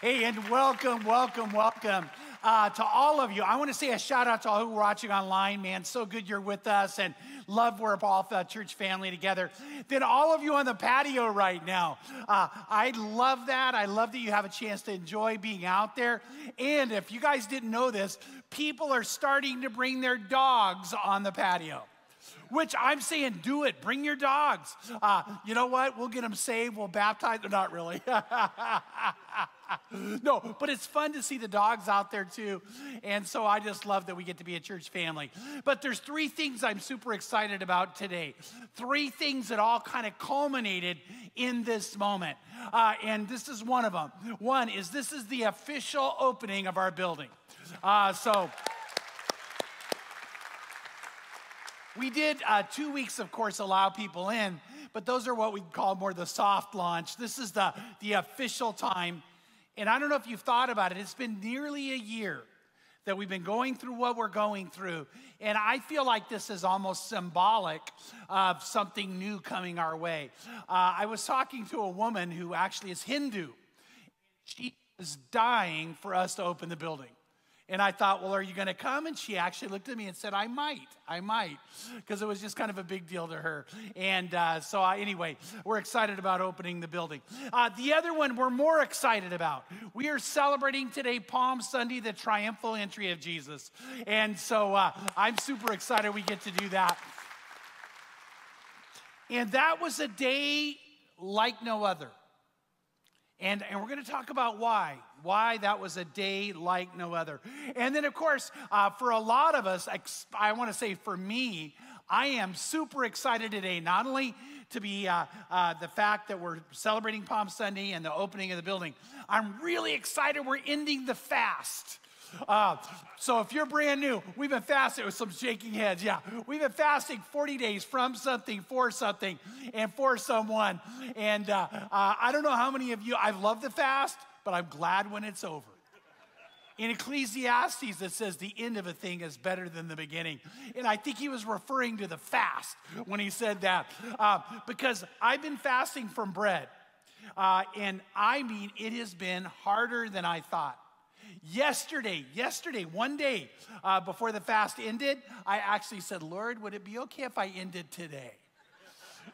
Hey, and welcome, welcome, welcome uh, to all of you. I want to say a shout out to all who are watching online, man. So good you're with us and love we're all the church family together. Then all of you on the patio right now. Uh, I love that. I love that you have a chance to enjoy being out there. And if you guys didn't know this, people are starting to bring their dogs on the patio which I'm saying do it. Bring your dogs. Uh, you know what? We'll get them saved. We'll baptize them. Not really. no, but it's fun to see the dogs out there too. And so I just love that we get to be a church family. But there's three things I'm super excited about today. Three things that all kind of culminated in this moment. Uh, and this is one of them. One is this is the official opening of our building. Uh, so. We did uh, two weeks, of course, allow people in, but those are what we call more the soft launch. This is the, the official time. And I don't know if you've thought about it, it's been nearly a year that we've been going through what we're going through. And I feel like this is almost symbolic of something new coming our way. Uh, I was talking to a woman who actually is Hindu. She is dying for us to open the building. And I thought, well, are you going to come? And she actually looked at me and said, I might, I might, because it was just kind of a big deal to her. And uh, so, I, anyway, we're excited about opening the building. Uh, the other one we're more excited about. We are celebrating today, Palm Sunday, the triumphal entry of Jesus. And so uh, I'm super excited we get to do that. And that was a day like no other. And, and we're going to talk about why. Why that was a day like no other. And then, of course, uh, for a lot of us, I want to say for me, I am super excited today, not only to be uh, uh, the fact that we're celebrating Palm Sunday and the opening of the building, I'm really excited we're ending the fast. Uh, so if you're brand new, we've been fasting with some shaking heads. Yeah, we've been fasting 40 days from something, for something, and for someone. And uh, uh, I don't know how many of you, I love the fast, but I'm glad when it's over. In Ecclesiastes, it says the end of a thing is better than the beginning. And I think he was referring to the fast when he said that. Uh, because I've been fasting from bread. Uh, and I mean, it has been harder than I thought. Yesterday, yesterday, one day uh, before the fast ended, I actually said, Lord, would it be okay if I ended today?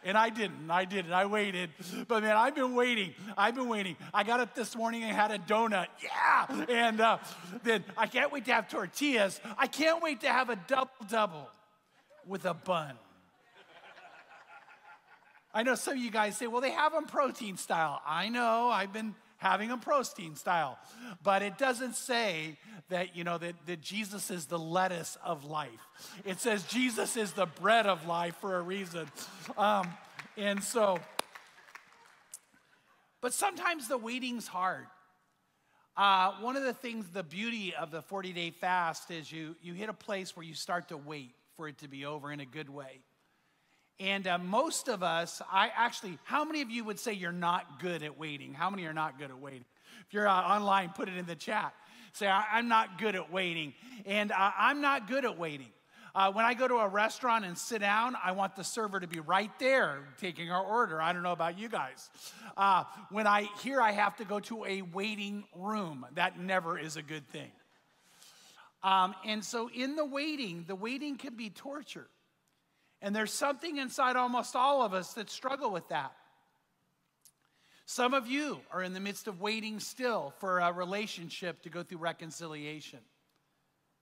And I didn't. I didn't. I waited. But man, I've been waiting. I've been waiting. I got up this morning and had a donut. Yeah. And uh, then I can't wait to have tortillas. I can't wait to have a double double with a bun. I know some of you guys say, well, they have them protein style. I know. I've been having a protein style. But it doesn't say that, you know, that, that Jesus is the lettuce of life. It says Jesus is the bread of life for a reason. Um, and so, but sometimes the waiting's hard. Uh, one of the things, the beauty of the 40 day fast is you, you hit a place where you start to wait for it to be over in a good way. And uh, most of us, I actually, how many of you would say you're not good at waiting? How many are not good at waiting? If you're uh, online, put it in the chat. Say, I- am not good at waiting. And uh, I'm not good at waiting. Uh, when I go to a restaurant and sit down, I want the server to be right there taking our order. I don't know about you guys. Uh, when I hear I have to go to a waiting room, that never is a good thing. Um, and so in the waiting, the waiting can be torture. And there's something inside almost all of us that struggle with that. Some of you are in the midst of waiting still for a relationship to go through reconciliation.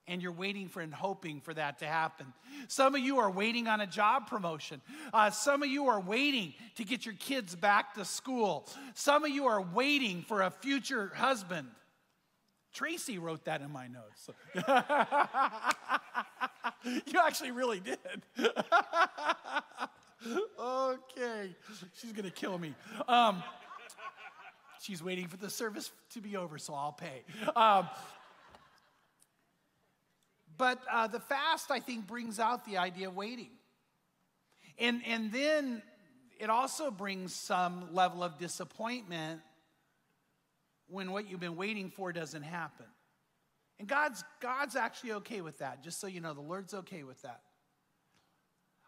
And you're waiting for and hoping for that to happen. Some of you are waiting on a job promotion. Uh, some of you are waiting to get your kids back to school. Some of you are waiting for a future husband. Tracy wrote that in my notes. you actually really did. okay, she's gonna kill me. Um, she's waiting for the service to be over, so I'll pay. Um, but uh, the fast, I think, brings out the idea of waiting. And, and then it also brings some level of disappointment when what you've been waiting for doesn't happen. And God's, God's actually okay with that, just so you know, the Lord's okay with that.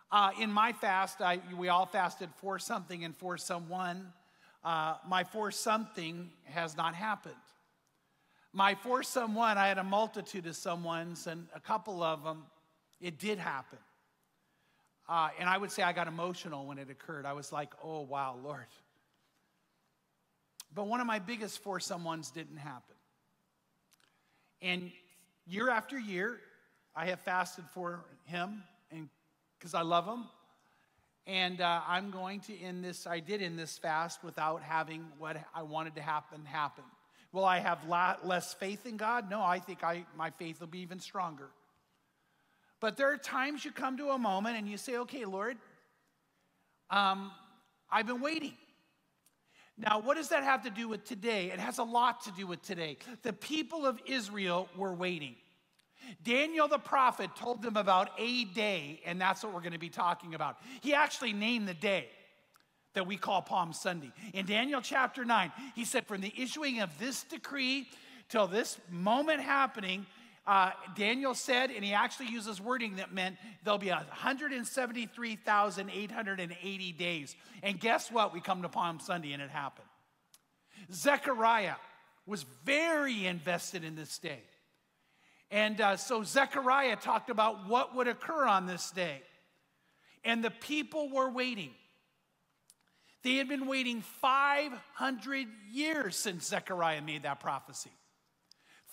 Uh, in my fast, I, we all fasted for something and for someone. Uh, my for something has not happened. My for someone, I had a multitude of someones, and a couple of them, it did happen. Uh, and I would say I got emotional when it occurred. I was like, oh, wow, Lord. But one of my biggest foursome ones didn't happen. And year after year, I have fasted for him and because I love him. And uh, I'm going to end this, I did end this fast without having what I wanted to happen happen. Will I have less faith in God? No, I think I, my faith will be even stronger. But there are times you come to a moment and you say, okay, Lord, um, I've been waiting. Now, what does that have to do with today? It has a lot to do with today. The people of Israel were waiting. Daniel the prophet told them about a day, and that's what we're going to be talking about. He actually named the day that we call Palm Sunday. In Daniel chapter 9, he said, From the issuing of this decree till this moment happening, uh, Daniel said, and he actually uses wording that meant there'll be 173,880 days. And guess what? We come to Palm Sunday and it happened. Zechariah was very invested in this day. And uh, so Zechariah talked about what would occur on this day. And the people were waiting. They had been waiting 500 years since Zechariah made that prophecy.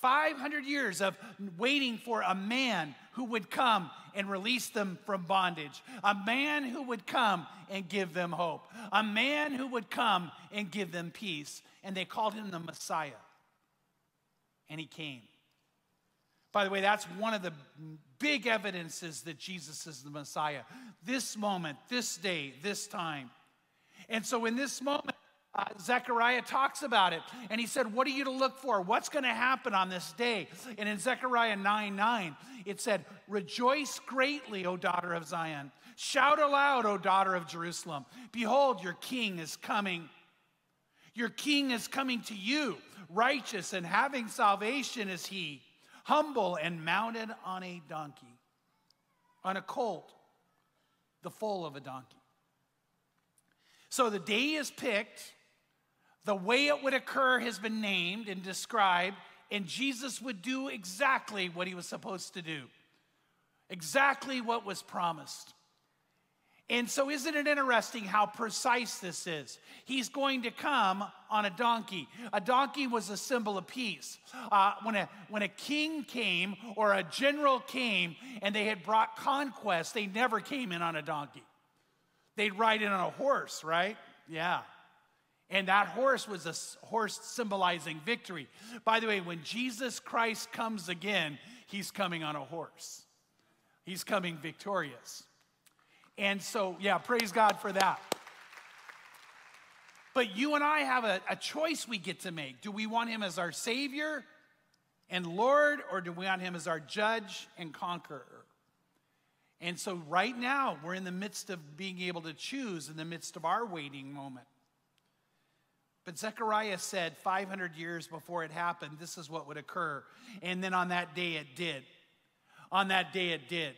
500 years of waiting for a man who would come and release them from bondage, a man who would come and give them hope, a man who would come and give them peace. And they called him the Messiah. And he came. By the way, that's one of the big evidences that Jesus is the Messiah. This moment, this day, this time. And so in this moment, uh, Zechariah talks about it. And he said, What are you to look for? What's going to happen on this day? And in Zechariah 9 9, it said, Rejoice greatly, O daughter of Zion. Shout aloud, O daughter of Jerusalem. Behold, your king is coming. Your king is coming to you. Righteous and having salvation is he humble and mounted on a donkey, on a colt, the foal of a donkey. So the day is picked, the way it would occur has been named and described, and Jesus would do exactly what he was supposed to do, exactly what was promised. And so, isn't it interesting how precise this is? He's going to come on a donkey. A donkey was a symbol of peace. Uh, when, a, when a king came or a general came and they had brought conquest, they never came in on a donkey. They'd ride in on a horse, right? Yeah. And that horse was a horse symbolizing victory. By the way, when Jesus Christ comes again, he's coming on a horse, he's coming victorious. And so, yeah, praise God for that. But you and I have a, a, choice we get to make. Do we want him as our Savior and Lord, or do we want him as our judge and conqueror? And so, right now, we're in the midst of being able to choose in the midst of our waiting moment. But Zechariah said 500 years before it happened, this is what would occur. And then on that day, it did. On that day, it did.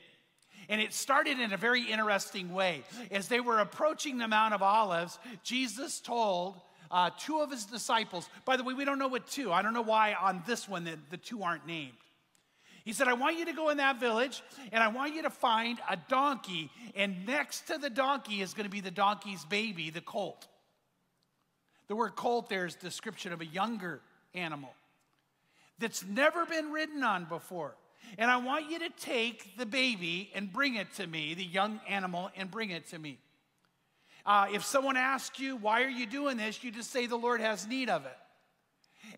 And it started in a very interesting way. As they were approaching the Mount of Olives, Jesus told uh, two of his disciples, by the way, we don't know what two. I don't know why on this one the, the two aren't named. He said, I want you to go in that village and I want you to find a donkey, and next to the donkey is going to be the donkey's baby, the colt. The word colt there is description of a younger animal that's never been ridden on before. And I want you to take the baby and bring it to me, the young animal, and bring it to me. Uh, if someone asks you, why are you doing this? You just say the Lord has need of it.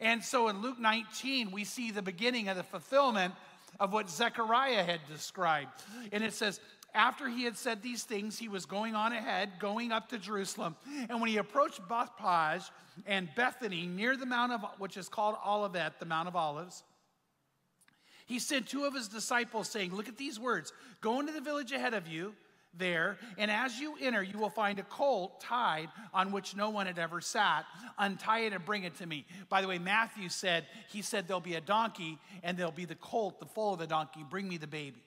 And so in Luke 19, we see the beginning of the fulfillment of what Zechariah had described. And it says, after he had said these things, he was going on ahead, going up to Jerusalem. And when he approached Bethphage and Bethany near the Mount of, which is called Olivet, the Mount of Olives, he sent two of his disciples, saying, Look at these words Go into the village ahead of you there, and as you enter, you will find a colt tied on which no one had ever sat. Untie it and bring it to me. By the way, Matthew said, He said, There'll be a donkey, and there'll be the colt, the foal of the donkey. Bring me the baby.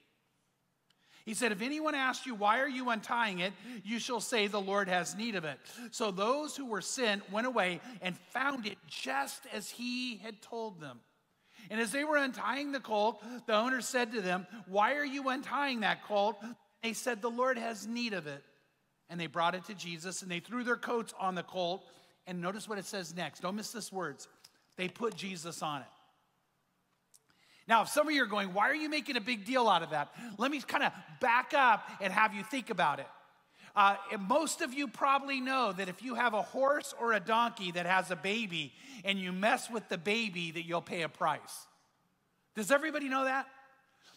He said, If anyone asks you, Why are you untying it? you shall say, The Lord has need of it. So those who were sent went away and found it just as he had told them. And as they were untying the colt, the owner said to them, Why are you untying that colt? They said, The Lord has need of it. And they brought it to Jesus and they threw their coats on the colt. And notice what it says next. Don't miss this words. They put Jesus on it. Now, if some of you are going, why are you making a big deal out of that? Let me kind of back up and have you think about it. Uh, most of you probably know that if you have a horse or a donkey that has a baby and you mess with the baby, that you'll pay a price. Does everybody know that?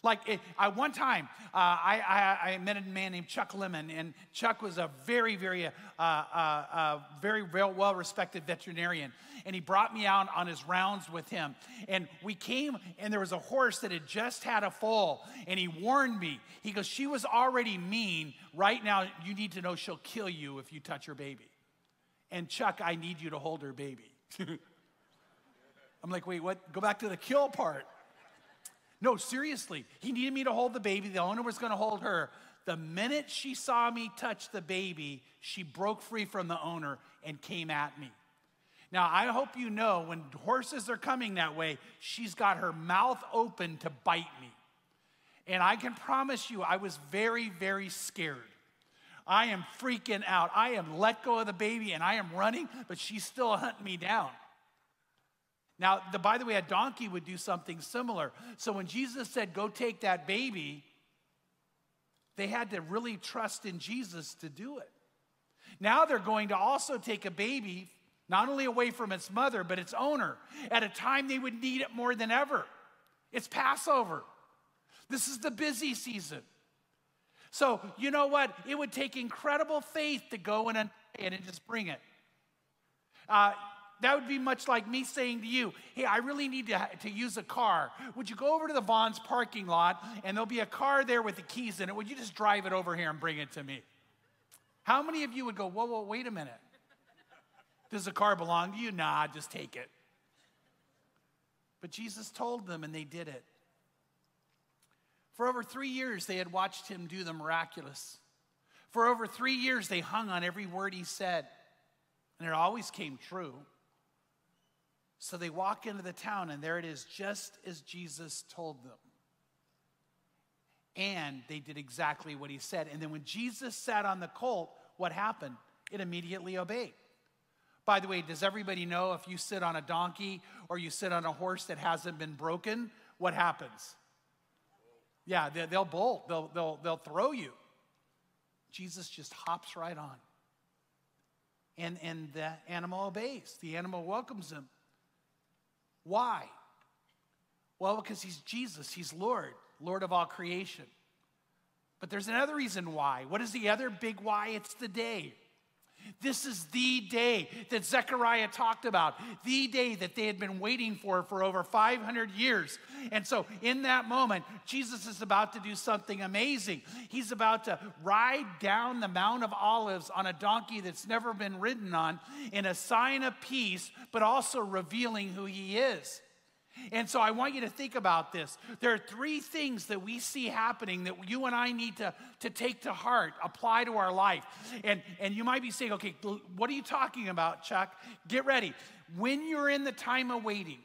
Like I, one time, uh, I, I, I, met a man named Chuck Lemon, and Chuck was a very, very, uh, uh, uh very well-respected veterinarian. And he brought me out on his rounds with him. And we came, and there was a horse that had just had a foal, and he warned me. He goes, "She was already mean. Right now, you need to know she'll kill you if you touch her baby." And Chuck, I need you to hold her baby. I'm like, wait, what? Go back to the kill part. No, seriously. He needed me to hold the baby. The owner was going to hold her. The minute she saw me touch the baby, she broke free from the owner and came at me. Now, I hope you know when horses are coming that way, she's got her mouth open to bite me. And I can promise you, I was very, very scared. I am freaking out. I am let go of the baby and I am running, but she's still hunting me down. Now, the, by the way, a donkey would do something similar. So when Jesus said, Go take that baby, they had to really trust in Jesus to do it. Now they're going to also take a baby, not only away from its mother, but its owner, at a time they would need it more than ever. It's Passover. This is the busy season. So, you know what? It would take incredible faith to go and, and just bring it. Uh, that would be much like me saying to you, hey, I really need to, to use a car. Would you go over to the Vons parking lot and there'll be a car there with the keys in it? Would you just drive it over here and bring it to me? How many of you would go, whoa, whoa, wait a minute? Does the car belong to you? Nah, just take it. But Jesus told them and they did it. For over three years, they had watched him do the miraculous. For over three years, they hung on every word he said, and it always came true. So they walk into the town, and there it is, just as Jesus told them. And they did exactly what he said. And then when Jesus sat on the colt, what happened? It immediately obeyed. By the way, does everybody know if you sit on a donkey or you sit on a horse that hasn't been broken, what happens? Yeah, they'll bolt, they'll, they'll, they'll throw you. Jesus just hops right on. And, and the animal obeys, the animal welcomes him. Why? Well, because he's Jesus, he's Lord, Lord of all creation. But there's another reason why. What is the other big why? It's the day. This is the day that Zechariah talked about, the day that they had been waiting for for over 500 years. And so, in that moment, Jesus is about to do something amazing. He's about to ride down the Mount of Olives on a donkey that's never been ridden on in a sign of peace, but also revealing who he is. And so I want you to think about this. There are three things that we see happening that you and I need to, to take to heart, apply to our life. And, and you might be saying, okay, what are you talking about, Chuck? Get ready. When you're in the time of waiting,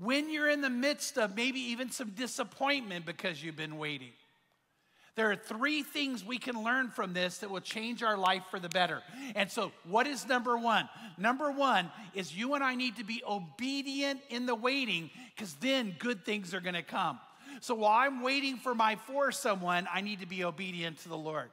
when you're in the midst of maybe even some disappointment because you've been waiting, there are three things we can learn from this that will change our life for the better. And so, what is number one? Number one is you and I need to be obedient in the waiting because then good things are going to come. So, while I'm waiting for my for someone, I need to be obedient to the Lord.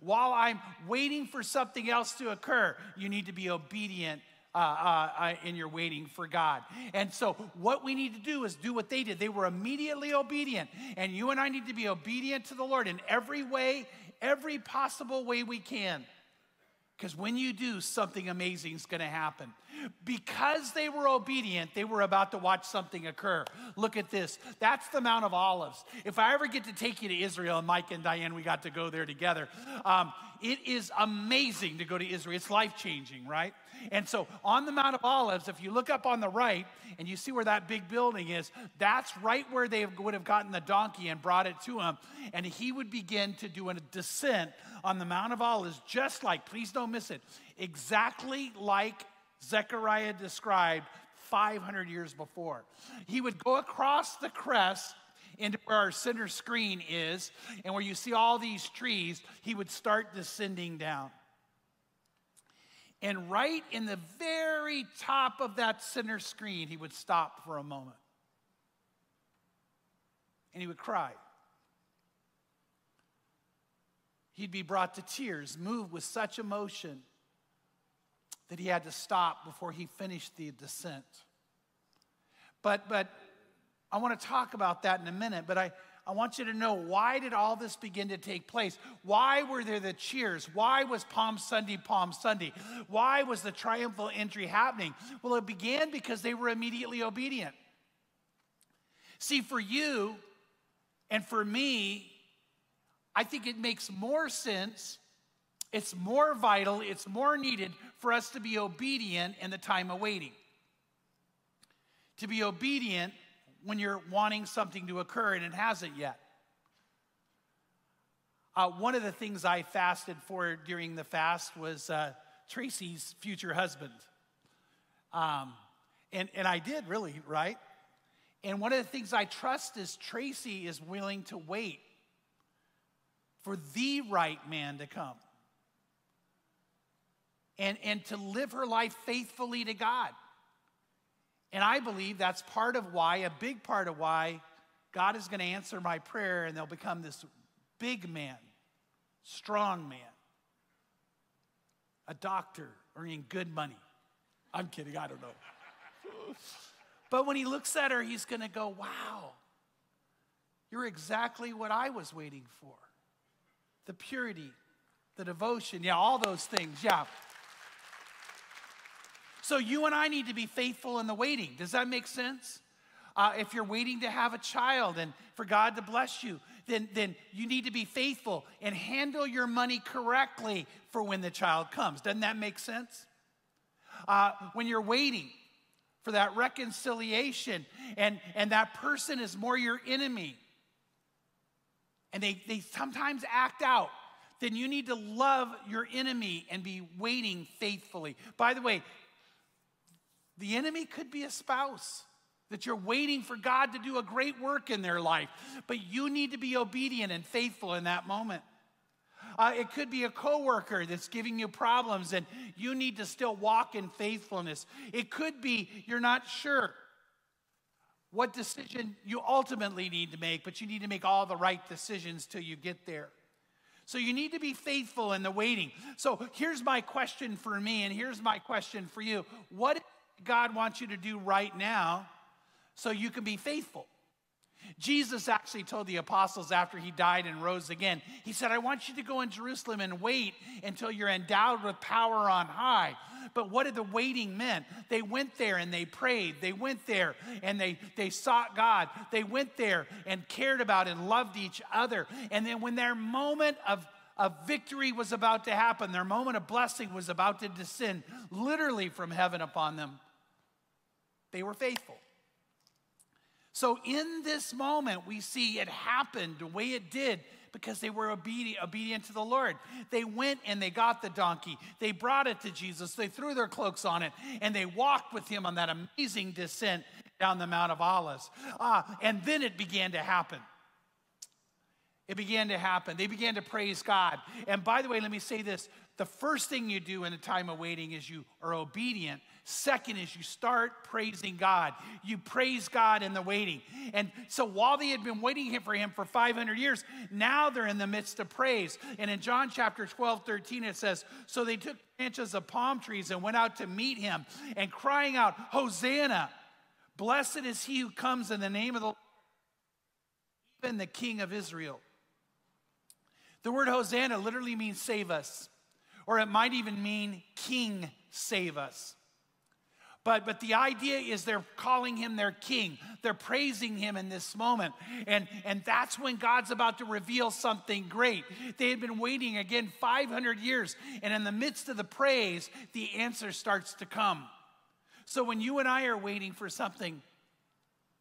While I'm waiting for something else to occur, you need to be obedient uh, uh, in your waiting for God. And so, what we need to do is do what they did. They were immediately obedient. And you and I need to be obedient to the Lord in every way, every possible way we can. Because when you do, something amazing is going to happen. Because they were obedient, they were about to watch something occur. Look at this. That's the Mount of Olives. If I ever get to take you to Israel, and Mike and Diane, we got to go there together, um, it is amazing to go to Israel. It's life changing, right? And so on the Mount of Olives, if you look up on the right and you see where that big building is, that's right where they would have gotten the donkey and brought it to him. And he would begin to do a descent on the Mount of Olives, just like, please don't miss it, exactly like Zechariah described 500 years before. He would go across the crest into where our center screen is, and where you see all these trees, he would start descending down. And right in the very top of that center screen, he would stop for a moment. And he would cry. He'd be brought to tears, moved with such emotion that he had to stop before he finished the descent. But, but I want to talk about that in a minute, but I, I want you to know why did all this begin to take place? Why were there the cheers? Why was Palm Sunday Palm Sunday? Why was the triumphal entry happening? Well, it began because they were immediately obedient. See, for you and for me, I think it makes more sense, it's more vital, it's more needed for us to be obedient in the time of waiting. To be obedient when you're wanting something to occur and it hasn't yet. Uh, one of the things I fasted for during the fast was uh, Tracy's future husband. Um, and, and I did really, right? And one of the things I trust is Tracy is willing to wait for the right man to come and, and to live her life faithfully to God. And I believe that's part of why, a big part of why, God is going to answer my prayer and they'll become this big man, strong man, a doctor earning good money. I'm kidding, I don't know. but when he looks at her, he's going to go, Wow, you're exactly what I was waiting for the purity, the devotion, yeah, all those things, yeah. So you and I need to be faithful in the waiting. Does that make sense? Uh, if you're waiting to have a child and for God to bless you, then, then you need to be faithful and handle your money correctly for when the child comes. Doesn't that make sense? Uh, when you're waiting for that reconciliation and, and that person is more your enemy, and they, they sometimes act out, then you need to love your enemy and be waiting faithfully. By the way, the enemy could be a spouse that you're waiting for God to do a great work in their life, but you need to be obedient and faithful in that moment. Uh, it could be a coworker that's giving you problems and you need to still walk in faithfulness. It could be you're not sure what decision you ultimately need to make, but you need to make all the right decisions till you get there. So you need to be faithful in the waiting. So here's my question for me, and here's my question for you. What God wants you to do right now so you can be faithful? Jesus actually told the apostles after he died and rose again, he said, I want you to go in Jerusalem and wait until you're endowed with power on high. But what did the waiting mean? They went there and they prayed. They went there and they, they sought God. They went there and cared about and loved each other. And then when their moment of of victory was about to happen, their moment of blessing was about to descend literally from heaven upon them. They were faithful. So, in this moment, we see it happened the way it did because they were obedient, obedient to the Lord. They went and they got the donkey. They brought it to Jesus. They threw their cloaks on it and they walked with him on that amazing descent down the Mount of Olives. Ah, and then it began to happen. It began to happen. They began to praise God. And by the way, let me say this the first thing you do in a time of waiting is you are obedient Second is you start praising God. You praise God in the waiting. And so while they had been waiting for him for 500 years, now they're in the midst of praise. And in John chapter 12, 13, it says, So they took branches of palm trees and went out to meet him and crying out, Hosanna! Blessed is he who comes in the name of the Lord, even the King of Israel. The word Hosanna literally means save us, or it might even mean King save us. But, but the idea is they're calling him their king. They're praising him in this moment. And, and that's when God's about to reveal something great. They had been waiting again 500 years. And in the midst of the praise, the answer starts to come. So when you and I are waiting for something,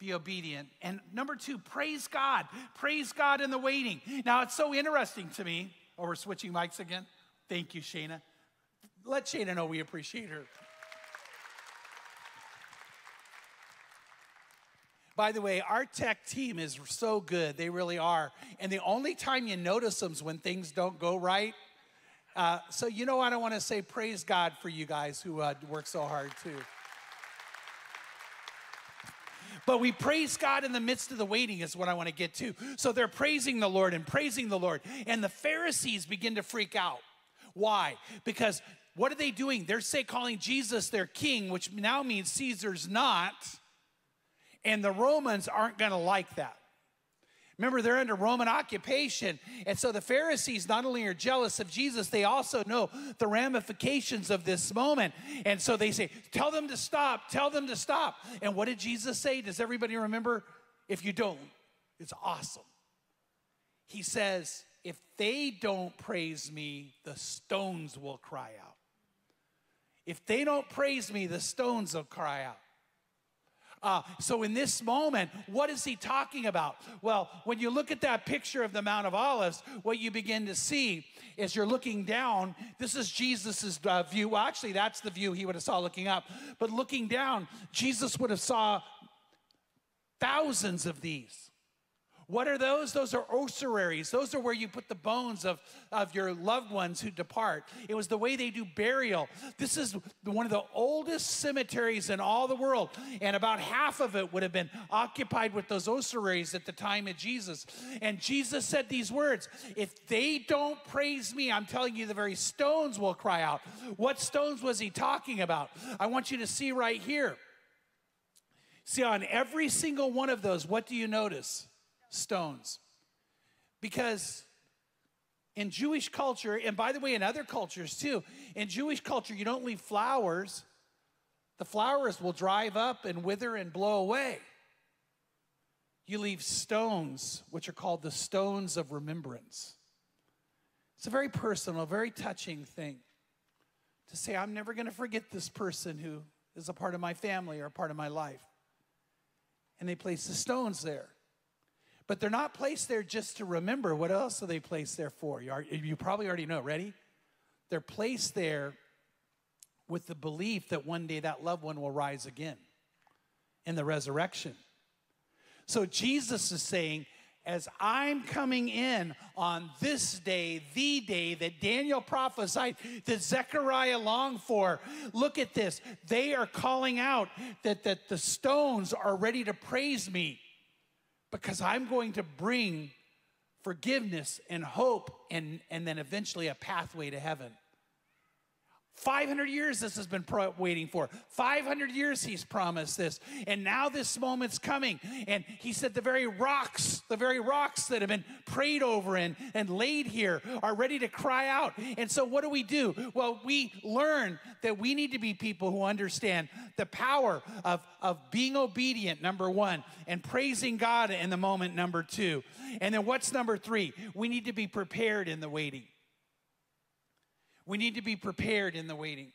be obedient. And number two, praise God. Praise God in the waiting. Now, it's so interesting to me. Oh, we're switching mics again. Thank you, Shayna. Let Shayna know we appreciate her. By the way, our tech team is so good. They really are. And the only time you notice them is when things don't go right. Uh, so, you know what? I want to say praise God for you guys who uh, work so hard too. But we praise God in the midst of the waiting, is what I want to get to. So they're praising the Lord and praising the Lord. And the Pharisees begin to freak out. Why? Because what are they doing? They're say calling Jesus their king, which now means Caesar's not. And the Romans aren't going to like that. Remember, they're under Roman occupation. And so the Pharisees not only are jealous of Jesus, they also know the ramifications of this moment. And so they say, Tell them to stop, tell them to stop. And what did Jesus say? Does everybody remember? If you don't, it's awesome. He says, If they don't praise me, the stones will cry out. If they don't praise me, the stones will cry out. Uh, so, in this moment, what is he talking about? Well, when you look at that picture of the Mount of Olives, what you begin to see is you're looking down. This is Jesus's uh, view. Well, actually, that's the view he would have saw looking up. But looking down, Jesus would have saw thousands of these. What are those? Those are ossuaries. Those are where you put the bones of, of your loved ones who depart. It was the way they do burial. This is one of the oldest cemeteries in all the world, and about half of it would have been occupied with those ossuaries at the time of Jesus. And Jesus said these words If they don't praise me, I'm telling you, the very stones will cry out. What stones was he talking about? I want you to see right here. See, on every single one of those, what do you notice? Stones. Because in Jewish culture, and by the way, in other cultures too, in Jewish culture, you don't leave flowers. The flowers will drive up and wither and blow away. You leave stones, which are called the stones of remembrance. It's a very personal, very touching thing to say, I'm never going to forget this person who is a part of my family or a part of my life. And they place the stones there. But they're not placed there just to remember. What else are they placed there for? You, are, you probably already know. Ready? They're placed there with the belief that one day that loved one will rise again in the resurrection. So Jesus is saying, as I'm coming in on this day, the day that Daniel prophesied, that Zechariah longed for, look at this. They are calling out that, that the stones are ready to praise me because I'm going to bring forgiveness and hope and, and then eventually a pathway to heaven. 500 years this has been pro- waiting for. 500 years he's promised this. And now this moment's coming. And he said the very rocks, the very rocks that have been prayed over and, and laid here are ready to cry out. And so what do we do? Well, we learn that we need to be people who understand the power of, of being obedient, number one, and praising God in the moment, number two. And then what's number three? We need to be prepared in the waiting. We need to be prepared in the waiting.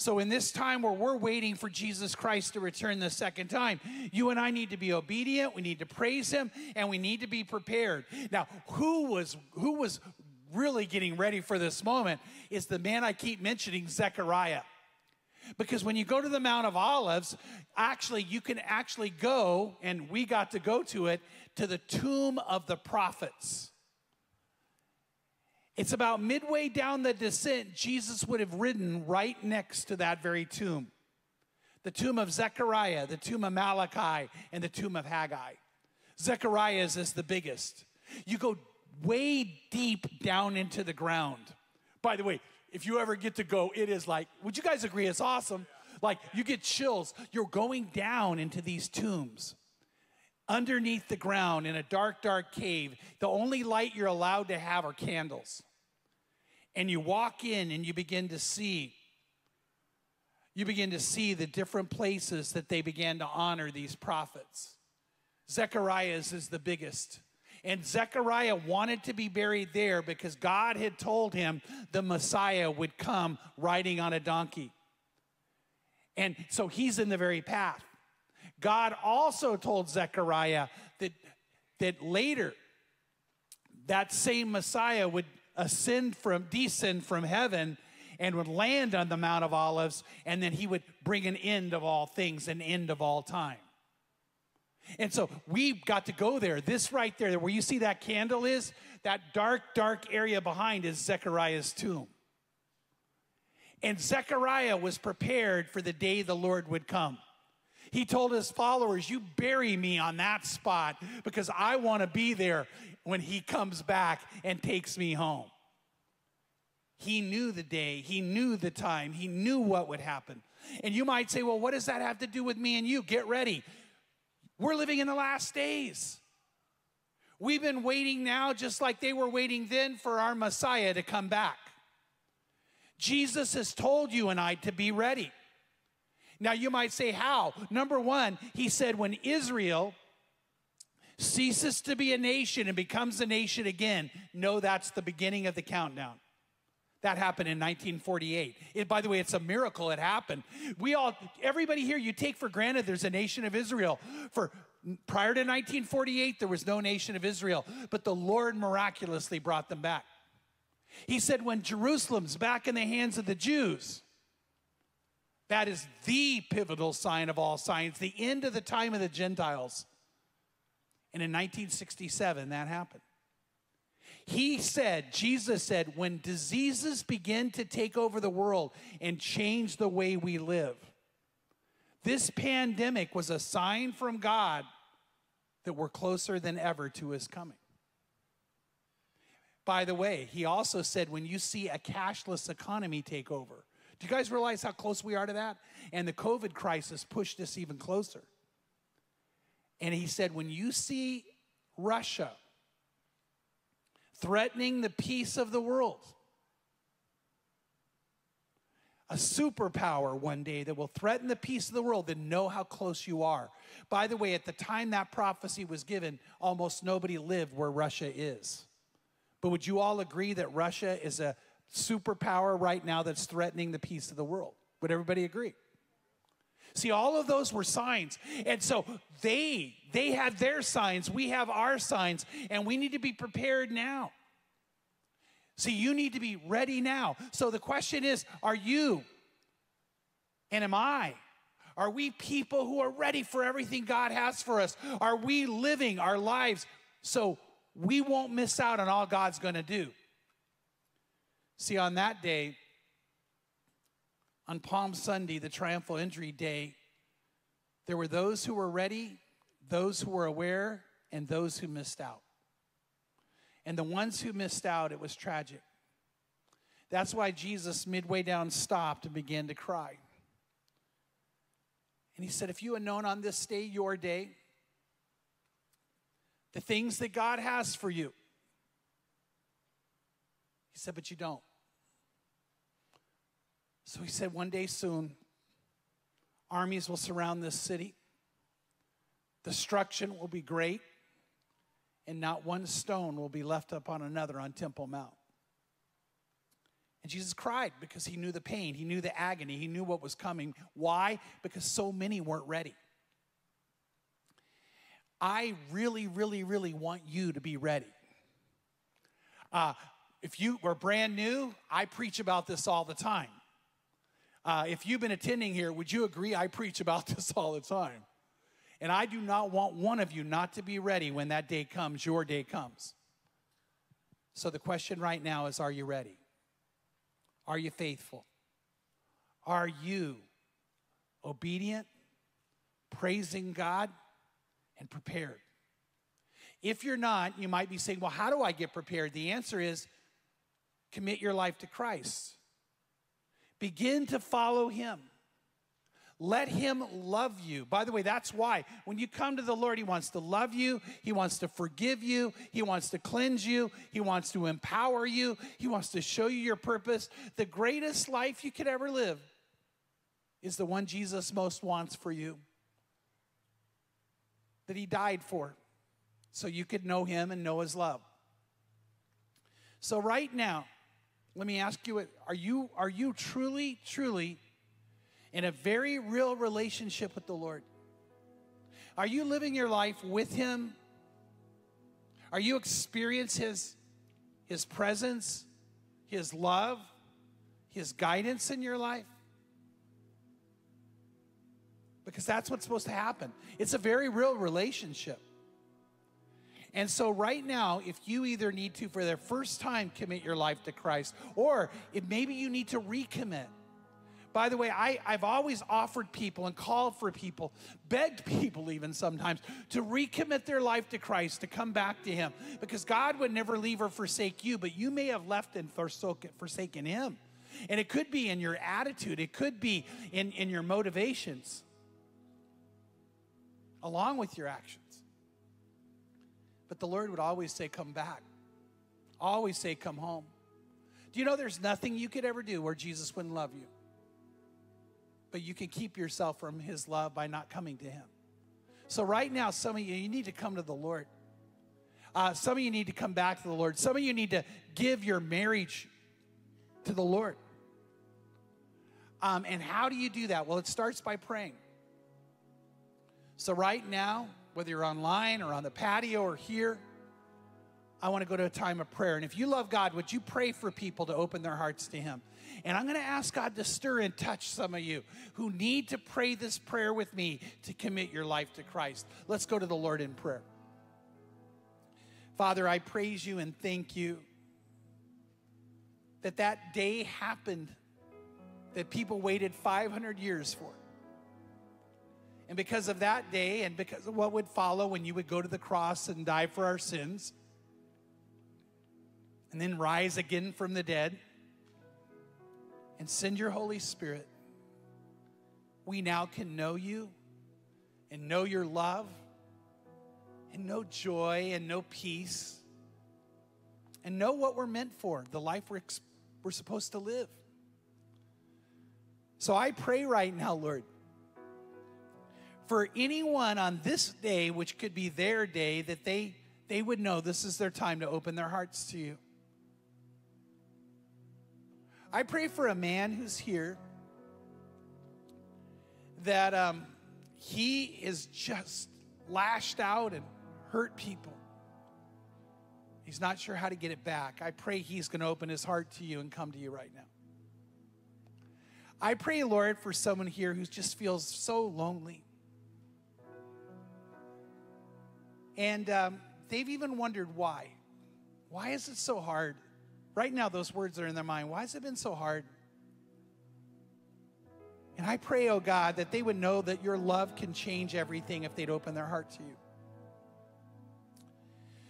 So, in this time where we're waiting for Jesus Christ to return the second time, you and I need to be obedient, we need to praise him, and we need to be prepared. Now, who was who was really getting ready for this moment is the man I keep mentioning, Zechariah. Because when you go to the Mount of Olives, actually, you can actually go, and we got to go to it, to the tomb of the prophets. It's about midway down the descent, Jesus would have ridden right next to that very tomb the tomb of Zechariah, the tomb of Malachi, and the tomb of Haggai. Zechariah's is the biggest. You go way deep down into the ground. By the way, if you ever get to go, it is like, would you guys agree? It's awesome. Like, you get chills. You're going down into these tombs underneath the ground in a dark, dark cave. The only light you're allowed to have are candles and you walk in and you begin to see you begin to see the different places that they began to honor these prophets. Zechariah's is the biggest. And Zechariah wanted to be buried there because God had told him the Messiah would come riding on a donkey. And so he's in the very path. God also told Zechariah that, that later that same Messiah would ascend from, descend from heaven and would land on the Mount of Olives, and then he would bring an end of all things, an end of all time. And so we got to go there. This right there, where you see that candle is, that dark, dark area behind is Zechariah's tomb. And Zechariah was prepared for the day the Lord would come. He told his followers, You bury me on that spot because I want to be there when he comes back and takes me home. He knew the day, he knew the time, he knew what would happen. And you might say, Well, what does that have to do with me and you? Get ready. We're living in the last days. We've been waiting now, just like they were waiting then, for our Messiah to come back. Jesus has told you and I to be ready. Now, you might say, How? Number one, he said, when Israel ceases to be a nation and becomes a nation again, know that's the beginning of the countdown. That happened in 1948. It, by the way, it's a miracle it happened. We all, everybody here, you take for granted there's a nation of Israel. For prior to 1948, there was no nation of Israel, but the Lord miraculously brought them back. He said, when Jerusalem's back in the hands of the Jews, that is the pivotal sign of all signs, the end of the time of the Gentiles. And in 1967, that happened. He said, Jesus said, when diseases begin to take over the world and change the way we live, this pandemic was a sign from God that we're closer than ever to his coming. By the way, he also said, when you see a cashless economy take over, do you guys realize how close we are to that? And the COVID crisis pushed us even closer. And he said, when you see Russia threatening the peace of the world. A superpower one day that will threaten the peace of the world, then know how close you are. By the way, at the time that prophecy was given, almost nobody lived where Russia is. But would you all agree that Russia is a superpower right now that's threatening the peace of the world? Would everybody agree? See, all of those were signs. And so they they had their signs, we have our signs, and we need to be prepared now. See, you need to be ready now. So the question is, are you and am I are we people who are ready for everything God has for us? Are we living our lives so we won't miss out on all God's going to do? See, on that day, on Palm Sunday, the triumphal entry day, there were those who were ready, those who were aware, and those who missed out. And the ones who missed out, it was tragic. That's why Jesus, midway down, stopped and began to cry. And he said, If you had known on this day, your day, the things that God has for you, he said, But you don't. So he said, one day soon, armies will surround this city. Destruction will be great, and not one stone will be left upon another on Temple Mount. And Jesus cried because he knew the pain, he knew the agony, he knew what was coming. Why? Because so many weren't ready. I really, really, really want you to be ready. Uh, if you were brand new, I preach about this all the time. Uh, if you've been attending here, would you agree I preach about this all the time? And I do not want one of you not to be ready when that day comes, your day comes. So the question right now is Are you ready? Are you faithful? Are you obedient, praising God, and prepared? If you're not, you might be saying, Well, how do I get prepared? The answer is commit your life to Christ. Begin to follow him. Let him love you. By the way, that's why when you come to the Lord, he wants to love you, he wants to forgive you, he wants to cleanse you, he wants to empower you, he wants to show you your purpose. The greatest life you could ever live is the one Jesus most wants for you, that he died for, so you could know him and know his love. So, right now, let me ask you are you are you truly truly in a very real relationship with the Lord? Are you living your life with him? Are you experience his his presence, his love, his guidance in your life? because that's what's supposed to happen. It's a very real relationship. And so, right now, if you either need to, for the first time, commit your life to Christ, or maybe you need to recommit. By the way, I, I've always offered people and called for people, begged people even sometimes, to recommit their life to Christ, to come back to Him, because God would never leave or forsake you, but you may have left and forsaken Him. And it could be in your attitude, it could be in, in your motivations, along with your actions. But the Lord would always say, Come back. Always say, Come home. Do you know there's nothing you could ever do where Jesus wouldn't love you? But you can keep yourself from his love by not coming to him. So, right now, some of you, you need to come to the Lord. Uh, some of you need to come back to the Lord. Some of you need to give your marriage to the Lord. Um, and how do you do that? Well, it starts by praying. So, right now, whether you're online or on the patio or here, I want to go to a time of prayer. And if you love God, would you pray for people to open their hearts to Him? And I'm going to ask God to stir and touch some of you who need to pray this prayer with me to commit your life to Christ. Let's go to the Lord in prayer. Father, I praise you and thank you that that day happened that people waited 500 years for. And because of that day and because of what would follow when you would go to the cross and die for our sins, and then rise again from the dead and send your Holy Spirit, we now can know you and know your love and know joy and know peace and know what we're meant for, the life we're, we're supposed to live. So I pray right now, Lord for anyone on this day, which could be their day, that they, they would know this is their time to open their hearts to you. I pray for a man who's here that um, he is just lashed out and hurt people. He's not sure how to get it back. I pray he's going to open his heart to you and come to you right now. I pray, Lord, for someone here who just feels so lonely. And um, they've even wondered why. Why is it so hard? Right now, those words are in their mind. Why has it been so hard? And I pray, oh God, that they would know that your love can change everything if they'd open their heart to you.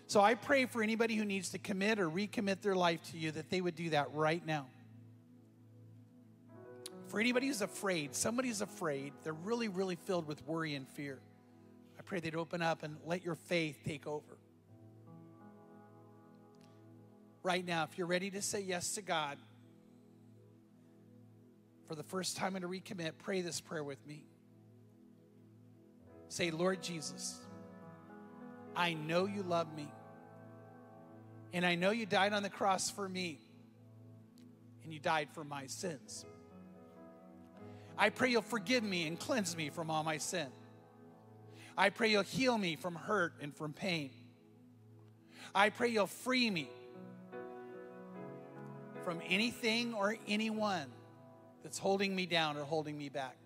So I pray for anybody who needs to commit or recommit their life to you that they would do that right now. For anybody who's afraid, somebody's afraid, they're really, really filled with worry and fear pray they'd open up and let your faith take over. Right now, if you're ready to say yes to God, for the first time and to recommit, pray this prayer with me. Say, Lord Jesus, I know you love me. And I know you died on the cross for me. And you died for my sins. I pray you'll forgive me and cleanse me from all my sin. I pray you'll heal me from hurt and from pain. I pray you'll free me from anything or anyone that's holding me down or holding me back.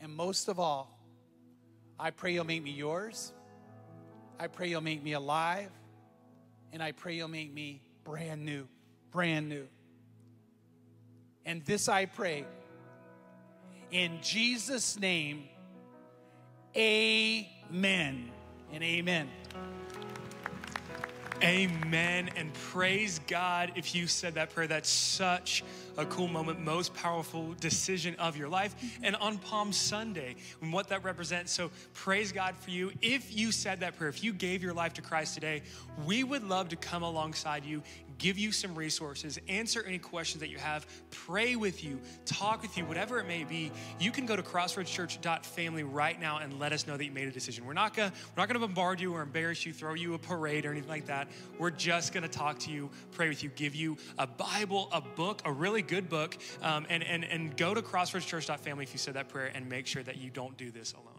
And most of all, I pray you'll make me yours. I pray you'll make me alive. And I pray you'll make me brand new, brand new. And this I pray in Jesus' name. Amen and amen. Amen. And praise God if you said that prayer. That's such a cool moment, most powerful decision of your life. And on Palm Sunday, and what that represents. So praise God for you. If you said that prayer, if you gave your life to Christ today, we would love to come alongside you, give you some resources, answer any questions that you have, pray with you, talk with you, whatever it may be. You can go to crossroadschurch.family right now and let us know that you made a decision. We're not gonna we're not gonna bombard you or embarrass you, throw you a parade or anything like that. We're just gonna talk to you, pray with you, give you a Bible, a book, a really good book, um, and, and, and go to crossroadschurch.family if you said that prayer and make sure that you don't do this alone.